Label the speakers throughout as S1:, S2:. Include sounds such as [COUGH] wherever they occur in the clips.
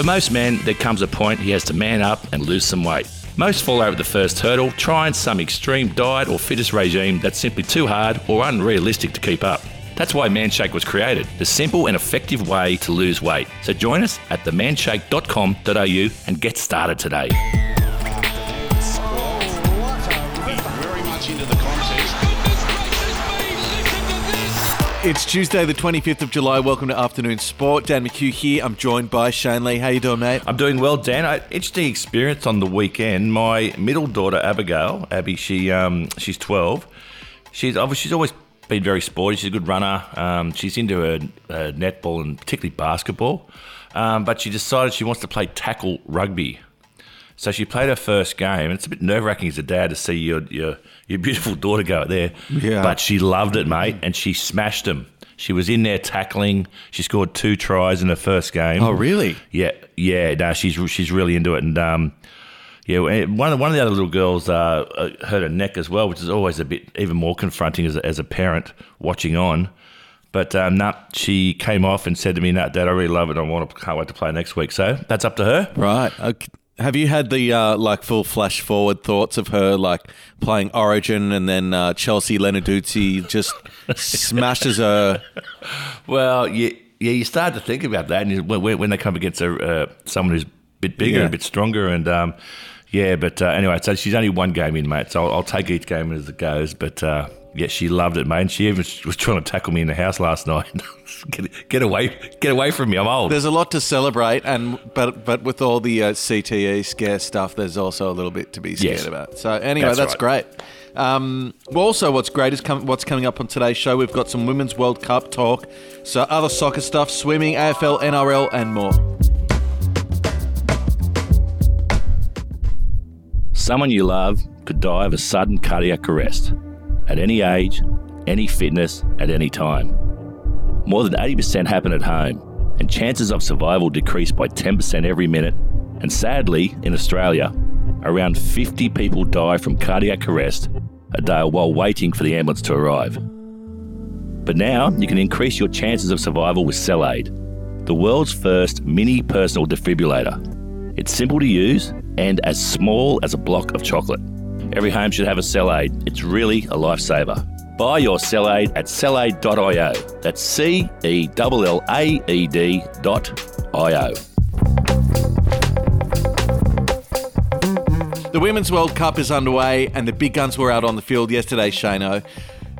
S1: For most men, there comes a point he has to man up and lose some weight. Most fall over the first hurdle, trying some extreme diet or fitness regime that's simply too hard or unrealistic to keep up. That's why Manshake was created, the simple and effective way to lose weight. So join us at themanshake.com.au and get started today.
S2: It's Tuesday, the 25th of July. Welcome to Afternoon Sport. Dan McHugh here. I'm joined by Shane Lee. How you doing, mate?
S1: I'm doing well, Dan. I, interesting experience on the weekend. My middle daughter, Abigail, Abby, she um, she's 12. She's she's always been very sporty. She's a good runner. Um, she's into her netball and particularly basketball. Um, but she decided she wants to play tackle rugby. So she played her first game, and it's a bit nerve wracking as a dad to see your, your your beautiful daughter go out there.
S2: Yeah.
S1: But she loved it, mate, and she smashed them. She was in there tackling. She scored two tries in her first game.
S2: Oh, really?
S1: Yeah, yeah. No, she's she's really into it, and um, yeah, one of one of the other little girls uh, uh, hurt her neck as well, which is always a bit even more confronting as a, as a parent watching on. But um, nah, she came off and said to me, "Nah, Dad, I really love it. I want to can't wait to play next week." So that's up to her.
S2: Right. Okay. Have you had the uh, like full flash forward thoughts of her like playing Origin and then uh, Chelsea Lenarduzzi just smashes her?
S1: Well, yeah, yeah. You start to think about that, and you- when, when they come against a, uh, someone who's a bit bigger,
S2: Yeah.
S1: and a bit stronger, and um, yeah. But uh, anyway, so she's only one game in, mate. So I'll, I'll take each game as it goes. But uh, yeah, she loved it, mate. She even was trying to tackle me in the house last night. [LAUGHS] get, get away, get away from me! I'm old.
S2: There's a lot to celebrate, and but but with all the uh, CTE scare stuff, there's also a little bit to be scared
S1: Yes.
S2: about. So anyway,
S1: That's
S2: that's,
S1: right.
S2: great. Um, well, also, what's great is com- what's coming up on today's show. We've got some Women's World Cup talk, so other soccer stuff, swimming, AFL, NRL, and more.
S1: Someone you love could die of a sudden cardiac arrest at any age, any fitness, at any time. More than 80% happen at home, and chances of survival decrease by 10% every minute. And sadly, in Australia, around 50 people die from cardiac arrest a day while waiting for the ambulance to arrive. But now you can increase your chances of survival with CellAED, the world's first mini personal defibrillator. It's simple to use and as small as a block of chocolate. Every home should have a CellAED. It's really a lifesaver. Buy your CellAED at cellaed.io. That's C E L L A E D dot I-O.
S2: The Women's World Cup is underway, and the big guns were out on the field yesterday, Shano.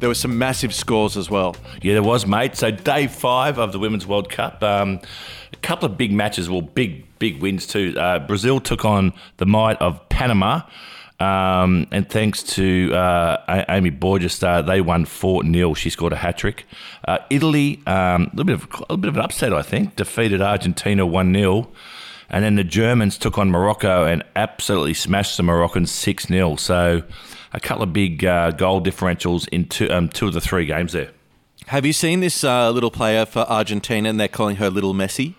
S2: There were some massive scores as well.
S1: Yeah, there was, mate. So day five of the Women's World Cup. Um, a couple of big matches, well, big, big wins too. Uh, Brazil took on the might of Panama. Um, and thanks to uh, Ary Borges, uh, they won 4 0. She scored a hat trick. Uh, Italy, um, a, little bit of, a little bit of an upset, I think, defeated Argentina 1 0. And then the Germans took on Morocco and absolutely smashed the Moroccans 6 0. So a couple of big uh, goal differentials in two, um, two of the three games there.
S2: Have you seen this uh, little player for Argentina, and they're calling her Little Messi?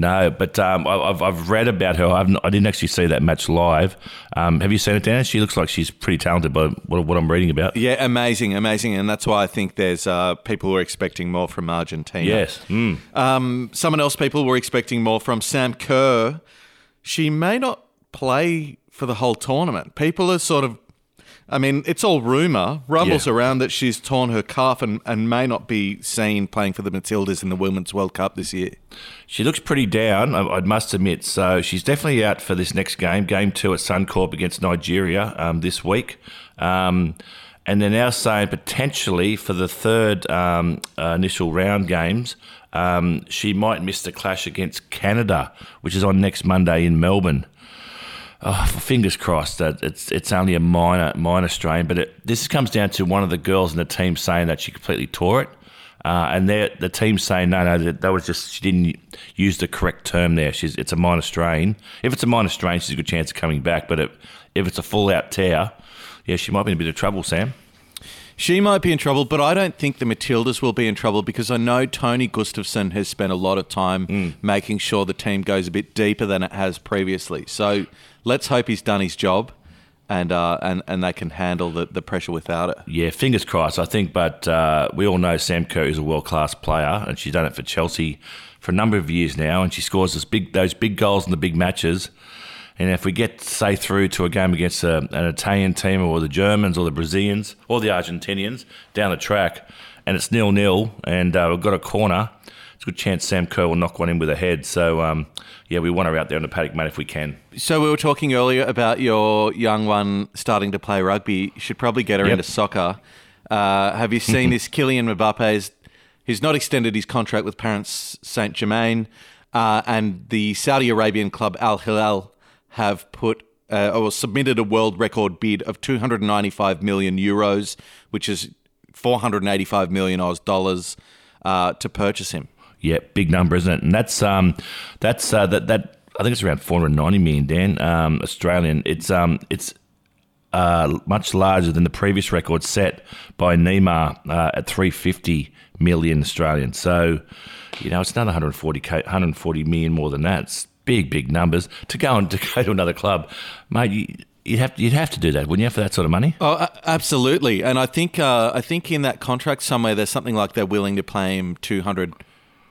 S1: No, but um, I've, I've read about her. I've, I didn't actually see that match live. Um, have you seen it, Dan? She looks like she's pretty talented by what, what I'm reading about.
S2: Yeah, amazing, amazing, and that's why I think there's uh, people who are expecting more from Argentina.
S1: Yes. Mm.
S2: Um, someone else people were expecting more from Sam Kerr. She may not play for the whole tournament. People are sort of, I mean, it's all rumor, rumbles
S1: Yeah.
S2: around that she's torn her calf and, and may not be seen playing for the Matildas in the Women's World Cup this year.
S1: She looks pretty down, I, I must admit. So she's definitely out for this next game, game two at Suncorp against Nigeria um, this week. Um, and they're now saying potentially for the third um, uh, initial round games, um, she might miss the clash against Canada, which is on next Monday in Melbourne. Oh, fingers crossed that it's it's only a minor minor strain, but it, this comes down to one of the girls in the team saying that she completely tore it, uh, and the team saying no, no, that, that was just she didn't use the correct term there. She's it's a minor strain. If it's a minor strain, she's a good chance of coming back. But if, if it's a full out tear, yeah, she might be in a bit of trouble, Sam.
S2: She might be in trouble, but I don't think the Matildas will be in trouble because I know Tony Gustavsson has spent a lot of time making sure the team goes a bit deeper than it has previously. So let's hope he's done his job and uh, and, and they can handle the, the pressure without it.
S1: Yeah, fingers crossed. I think, but uh, we all know Sam Kerr is a world class player, and she's done it for Chelsea for a number of years now, and she scores those big those big goals in the big matches. And if we get say through to a game against a, an Italian team or the Germans or the Brazilians or the Argentinians down the track, and it's nil nil, and uh, we've got a corner, it's a good chance Sam Kerr will knock one in with a head. So um, yeah, we want her out there on the paddock, mate, if we can.
S2: So we were talking earlier about your young one starting to play rugby. You should probably get her
S1: Yep.
S2: into soccer. Uh, have you seen [LAUGHS] this? Kylian Mbappe's he's not extended his contract with Paris Saint Germain, uh, and the Saudi Arabian club Al Hilal have put uh, or submitted a world record bid of 295 million euros, which is 485 million Oz dollars, uh, to purchase him.
S1: Yeah, big number, isn't it? And that's um, that's uh, that that I think it's around 490 million, Dan, um, Australian. It's um, it's uh, much larger than the previous record set by Neymar uh, at 350 million Australian. So, you know, it's another 140 k 140 million more than that. It's big, big numbers to go and [LAUGHS] to go to another club, mate. You, you'd have to, you'd have to do that, wouldn't you, for that sort of money?
S2: Oh, absolutely. And I think uh, I think in that contract somewhere there's something like they're willing to pay him 200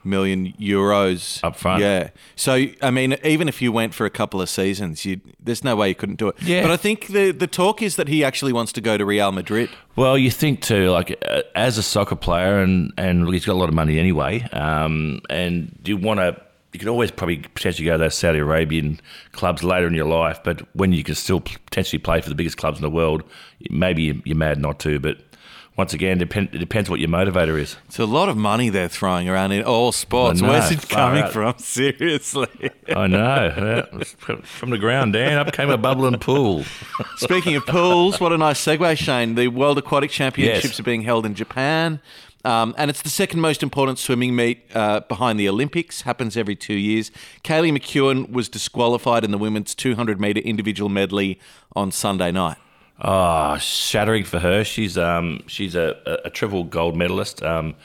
S2: million euros
S1: Up front.
S2: Yeah. So I mean, even if you went for a couple of seasons, you there's no way you couldn't do it.
S1: Yeah.
S2: But I think the the talk is that he actually wants to go to Real Madrid.
S1: Well, you think too, like uh, as a soccer player, and and he's got a lot of money anyway, um, and you want to. You could always probably potentially go to those Saudi Arabian clubs later in your life, but when you can still potentially play for the biggest clubs in the world, maybe you- you're mad not to. But once again, depend, it depends what your motivator is.
S2: It's a lot of money they're throwing around in all sports.
S1: Know,
S2: Where's it coming
S1: out.
S2: from? [LAUGHS] Seriously.
S1: I know. From the ground, Dan, up came a bubbling pool.
S2: Speaking of pools, what a nice segue, Shane. The World Aquatic Championships
S1: Yes.
S2: are being held in Japan. Um, and it's the second most important swimming meet uh, behind the Olympics. Happens every two years. Kaylee McKeown was disqualified in the women's 200 metre individual medley on Sunday night.
S1: Oh, shattering for her. She's um she's a, a, triple gold medalist, um,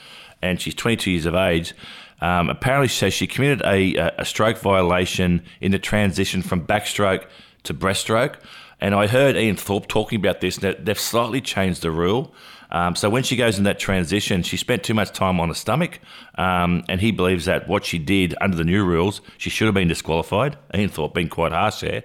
S1: and she's 22 years of age. Um, apparently, she says she committed a, a- a stroke violation in the transition from backstroke to breaststroke. And I heard Ian Thorpe talking about this. That they've slightly changed the rule. Um, so when she goes in that transition, she spent too much time on her stomach, um, and he believes that what she did under the new rules, she should have been disqualified. Ian Thorpe being quite harsh there,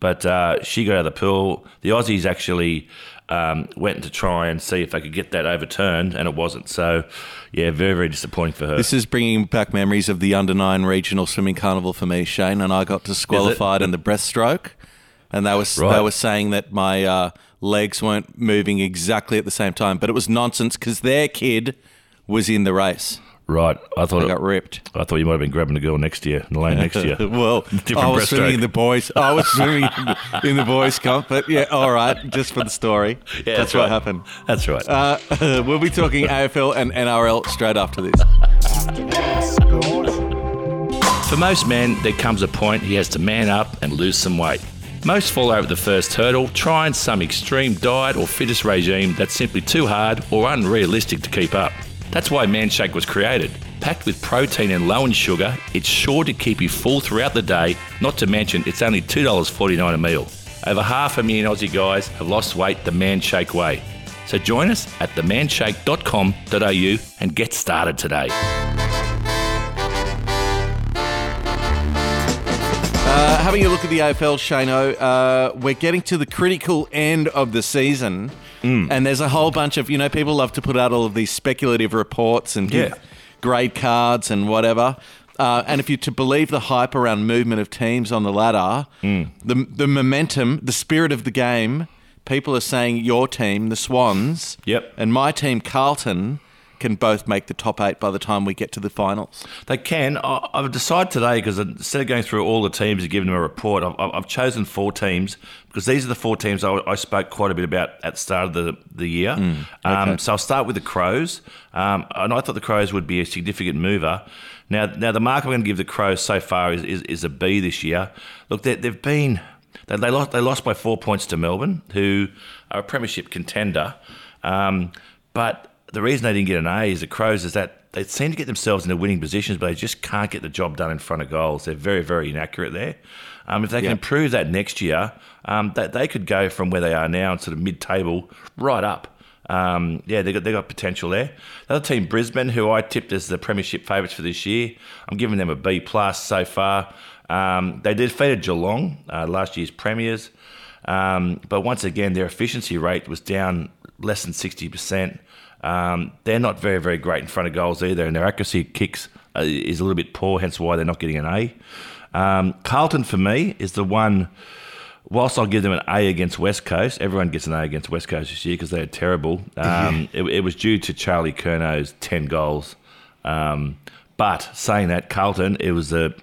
S1: but uh, she got out of the pool. The Aussies actually um, went to try and see if they could get that overturned, and it wasn't. So, yeah, very very disappointing for her.
S2: This is bringing back memories of the under nine regional swimming carnival for me, Shane, and I got disqualified in the breaststroke, and they was they were saying that my uh, legs weren't moving exactly at the same time, but it was nonsense because their kid was in the race.
S1: right, I thought
S2: I
S1: it,
S2: got ripped.
S1: I thought you might have been grabbing the girl next to you in the lane next to you. [LAUGHS]
S2: well, [LAUGHS]
S1: Different
S2: I was swimming in the boys. I was swimming in the, in the boys' comp, but yeah, all right, just for the story. [LAUGHS]
S1: Yeah,
S2: that's, what
S1: right.
S2: happened.
S1: That's right.
S2: Uh, we'll be talking AFL and NRL straight after this.
S1: For most men, there comes a point he has to man up and lose some weight. Most fall over the first hurdle, trying some extreme diet or fitness regime that's simply too hard or unrealistic to keep up. That's why Manshake was created. Packed with protein and low in sugar, it's sure to keep you full throughout the day, not to mention it's only $2.49 a meal. Over half a million Aussie guys have lost weight the Manshake way. So join us at themanshake.com.au and get started today.
S2: Uh, having a look at the AFL, Shano, uh, we're getting to the critical end of the season,
S1: Mm.
S2: and there's a whole bunch of you know people love to put out all of these speculative reports and give
S1: Yeah.
S2: grade cards and whatever. Uh, and if you're to believe the hype around movement of teams on the ladder,
S1: Mm.
S2: the the momentum, the spirit of the game, people are saying your team, the Swans,
S1: Yep.
S2: and my team, Carlton, can both make the top eight by the time we get to the finals.
S1: They can. I- I've decided today because instead of going through all the teams and giving them a report, I've, I've chosen four teams because these are the four teams I, I spoke quite a bit about at the start of the, the year. um, so I'll start with the Crows, um, and I thought the Crows would be a significant mover. Now, now the mark I'm going to give the Crows so far is, is, is a B this year. Look, they, they've been they, they lost they lost by four points to Melbourne, who are a premiership contender, um, but the reason they didn't get an A is the Crows is that they seem to get themselves into winning positions, but they just can't get the job done in front of goals. They're very, very inaccurate there. Um, if they can
S2: Yeah.
S1: improve that next year, um, that they could go from where they are now, sort of mid-table, right up. Um, yeah, they got they got potential there. The other team, Brisbane, who I tipped as the premiership favourites for this year, I'm giving them a B plus so far. Um, they defeated Geelong, uh, last year's premiers, um, but once again their efficiency rate was down less than sixty percent. Um, they're not very very great in front of goals either, and their accuracy of kicks uh, is a little bit poor, hence why they're not getting an A. Um, Carlton for me is the one whilst I'll give them an A against West Coast, everyone gets an A against West Coast this year because they're terrible. Um, it, it, was due to Charlie Curnow's 10 goals. Um, but saying that, Carlton, it was a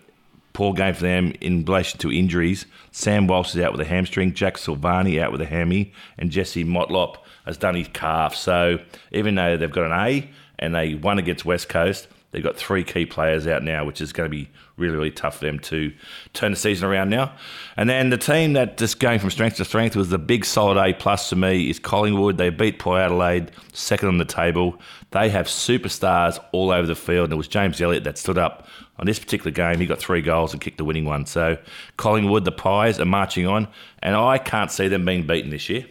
S1: poor game for them in relation to injuries. Sam Walsh is out with a hamstring, Jack Silvagni out with a hammy, and Jesse Motlop has done his calf. So even though they've got an A and they won against West Coast, they've got three key players out now, which is going to be really, really tough for them to turn the season around now. And then the team that just going from strength to strength was the big solid A plus to me is Collingwood. They beat Port Adelaide, second on the table. They have superstars all over the field. And it was James Elliott that stood up on this particular game. He got three goals and kicked the winning one. So Collingwood, the Pies, are marching on. And I can't see them being beaten this year.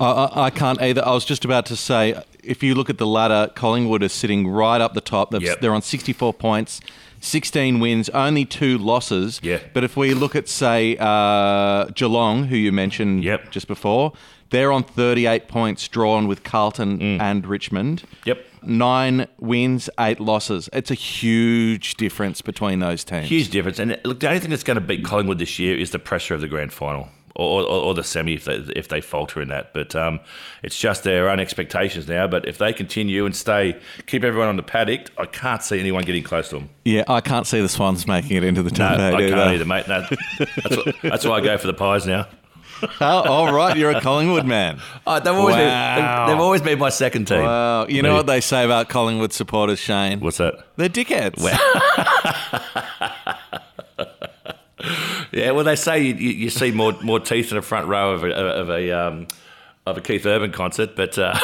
S2: I, I can't either. I was just about to say, if you look at the ladder, Collingwood is sitting right up the top. Yep. They're on 64 points. 16 wins, only two losses.
S1: Yeah.
S2: But if we look at, say, uh, Geelong, who you mentioned
S1: yep.
S2: just before, they're on 38 points, drawn with Carlton mm. and Richmond.
S1: Yep.
S2: Nine wins, eight losses. It's a huge difference between those teams.
S1: Huge difference. And look, the only thing that's going to beat Collingwood this year is the pressure of the grand final or, or, or, the semi if they, if they falter in that. But um, it's just their own expectations now. But if they continue and stay, keep everyone on the paddock, I can't see anyone getting close to them.
S2: Yeah, I can't see the Swans making it into the top
S1: no,
S2: eight.
S1: I can't either, mate. No, that's, what, that's why I go for the Pies now. [LAUGHS]
S2: oh, all right, you're a Collingwood man.
S1: Oh, they've, always wow. been, they've, always been my second team.
S2: Wow. You know what they say about Collingwood supporters, Shane?
S1: What's that?
S2: They're dickheads. [LAUGHS] [LAUGHS]
S1: Yeah, well, they say you, you, see more more teeth in the front row of a, of a um, of a Keith Urban concert, but uh,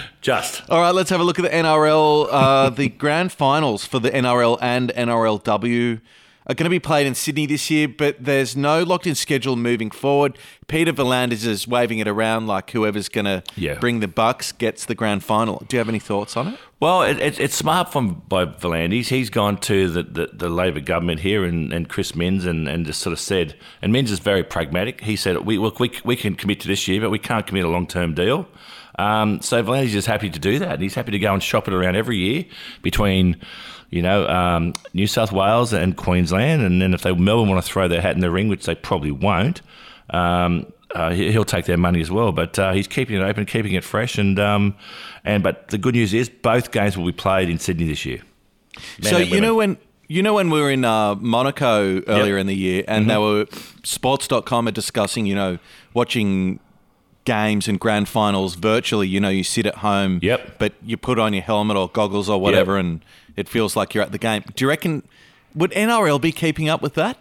S1: [LAUGHS] just.
S2: All right, let's have a look at the NRL. Uh, the [LAUGHS] grand finals for the NRL and NRLW are going to be played in Sydney this year, but there's no locked in schedule moving forward. Peter V'landys is waving it around like whoever's going to
S1: yeah.
S2: bring the Bucks gets the grand final. Do you have any thoughts on it?
S1: Well, it, it, it's smart from by V'landys. He's gone to the, the, the Labor government here and, and Chris Minns and, and just sort of said, and Minns is very pragmatic. He said, we, look, we, we can commit to this year, but we can't commit a long term deal. Um, so V'landys is happy to do that. And he's happy to go and shop it around every year between you know, um, New South Wales and Queensland. And then if they Melbourne want to throw their hat in the ring, which they probably won't, um, uh, he'll take their money as well. But uh, he's keeping it open, keeping it fresh, and um, and but the good news is both games will be played in Sydney this year.
S2: So you know when. You know when we were in uh, Monaco earlier yep. in the year, and mm-hmm. they were sports.com are discussing, you know, watching games and grand finals virtually. You know, you sit at home,
S1: yep.
S2: but you put on your helmet or goggles or whatever, yep. and it feels like you're at the game. Do you reckon would NRL be keeping up with that?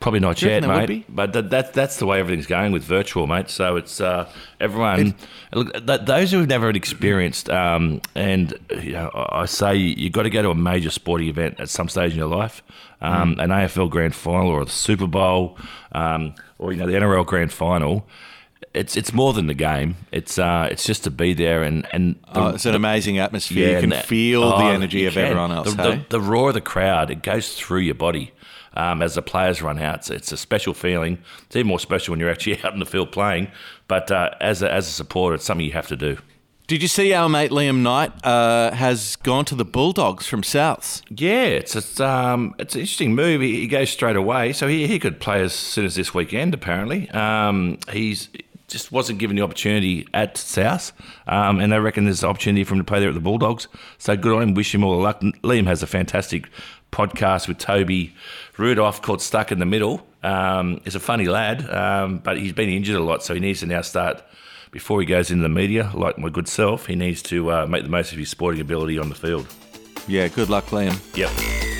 S1: Probably not yet, mate. But that, that, that's the way everything's going with virtual, mate. So it's uh, everyone. look, th- those who've never experienced, um, and you know, I say you've got to go to a major sporting event at some stage in your life, um, mm. an AFL Grand Final or the Super Bowl, um, or you know the NRL Grand Final it's it's more than the game. It's uh, it's just to be there and and
S2: the, oh, it's an the, amazing atmosphere. Yeah, you can the, feel oh, the energy of can. everyone else.
S1: The, hey? the, roar of the crowd it goes through your body um, as the players run out. It's, it's, a special feeling. It's even more special when you're actually [LAUGHS] out in the field playing. But uh, as a, as a supporter, it's something you have to do.
S2: Did you see our mate Liam Knight uh, has gone to the Bulldogs from Souths?
S1: Yeah, it's it's, um, it's an interesting move. He, he, goes straight away, so he, he could play as soon as this weekend. Apparently, um, he's just wasn't given the opportunity at South, um, and they reckon there's an opportunity for him to play there at the Bulldogs. So good on him. Wish him all the luck. Liam has a fantastic podcast with Toby Rudolf called Stuck in the Middle. Um, he's a funny lad, um, but he's been injured a lot, so he needs to now start before he goes into the media, like my good self. He needs to uh, make the most of his sporting ability on the field.
S2: Yeah, good luck, Liam.
S1: Yep.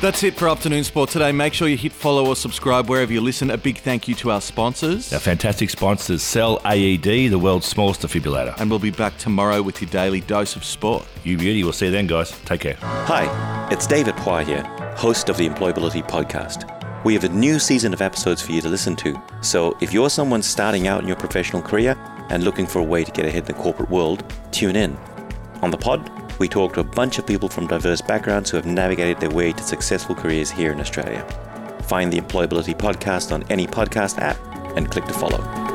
S2: That's it for Afternoon Sport today. Make sure you hit follow or subscribe wherever you listen. A big thank you to our sponsors.
S1: Our fantastic sponsors, Cell AED, the world's smallest defibrillator.
S2: And we'll be back tomorrow with your daily dose of sport.
S1: You beauty. We'll see you then, guys. Take care.
S3: Hi, it's David Poir here, host of the Employability Podcast. We have a new season of episodes for you to listen to. So if you're someone starting out in your professional career, and looking for a way to get ahead in the corporate world, tune in. On the pod, we talk to a bunch of people from diverse backgrounds who have navigated their way to successful careers here in Australia. Find the Employability Podcast on any podcast app and click to follow.